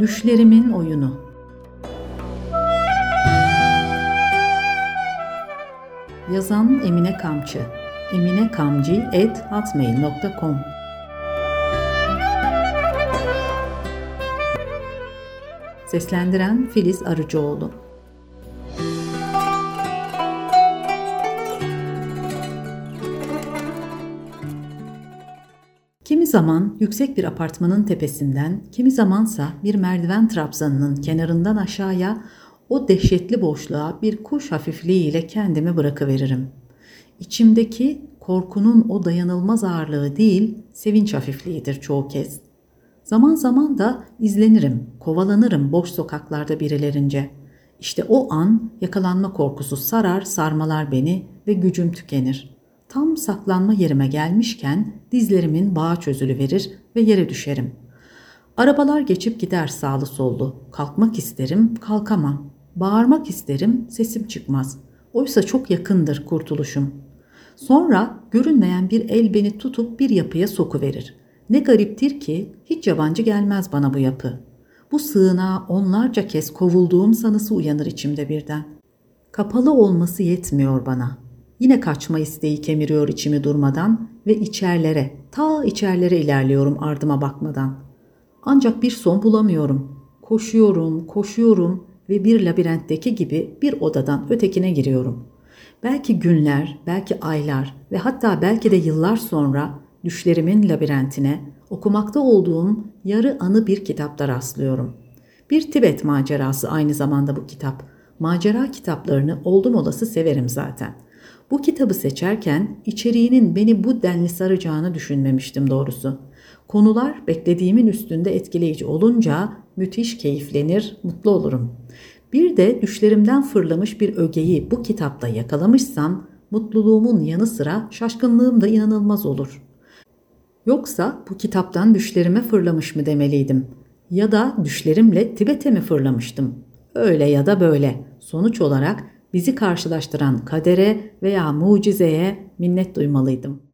Düşlerimin oyunu. Yazan Emine Kamçı. eminekamci@hotmail.com. Seslendiren Filiz Arıcıoğlu. Kimi zaman yüksek bir apartmanın tepesinden, kimi zamansa bir merdiven trabzanının kenarından aşağıya o dehşetli boşluğa bir kuş hafifliğiyle kendimi bırakıveririm. İçimdeki korkunun o dayanılmaz ağırlığı değil, sevinç hafifliğidir çoğu kez. Zaman zaman da izlenirim, kovalanırım boş sokaklarda birilerince. İşte o an yakalanma korkusu sarar, sarmalar beni ve gücüm tükenir. Tam saklanma yerime gelmişken dizlerimin bağı çözülü verir ve yere düşerim. Arabalar geçip gider sağlı sollu. Kalkmak isterim, kalkamam. Bağırmak isterim, sesim çıkmaz. Oysa çok yakındır kurtuluşum. Sonra görünmeyen bir el beni tutup bir yapıya sokuverir. Ne gariptir ki hiç yabancı gelmez bana bu yapı. Bu sığınağa onlarca kez kovulduğum sanısı uyanır içimde birden. Kapalı olması yetmiyor bana. Yine kaçma isteği kemiriyor içimi durmadan ve içerlere, ta içerlere ilerliyorum ardıma bakmadan. Ancak bir son bulamıyorum. Koşuyorum, koşuyorum ve bir labirentteki gibi bir odadan ötekine giriyorum. Belki günler, belki aylar ve hatta belki de yıllar sonra düşlerimin labirentine okumakta olduğum yarı anı bir kitapta rastlıyorum. Bir Tibet macerası aynı zamanda bu kitap. Macera kitaplarını oldum olası severim zaten. Bu kitabı seçerken içeriğinin beni bu denli saracağını düşünmemiştim doğrusu. Konular beklediğimin üstünde etkileyici olunca müthiş keyiflenir, mutlu olurum. Bir de düşlerimden fırlamış bir ögeyi bu kitapta yakalamışsam mutluluğumun yanı sıra şaşkınlığım da inanılmaz olur. Yoksa bu kitaptan düşlerime fırlamış mı demeliydim? Ya da düşlerimle Tibet'e mi fırlamıştım? Öyle ya da böyle. Sonuç olarak bizi karşılaştıran kadere veya mucizeye minnet duymalıydım.''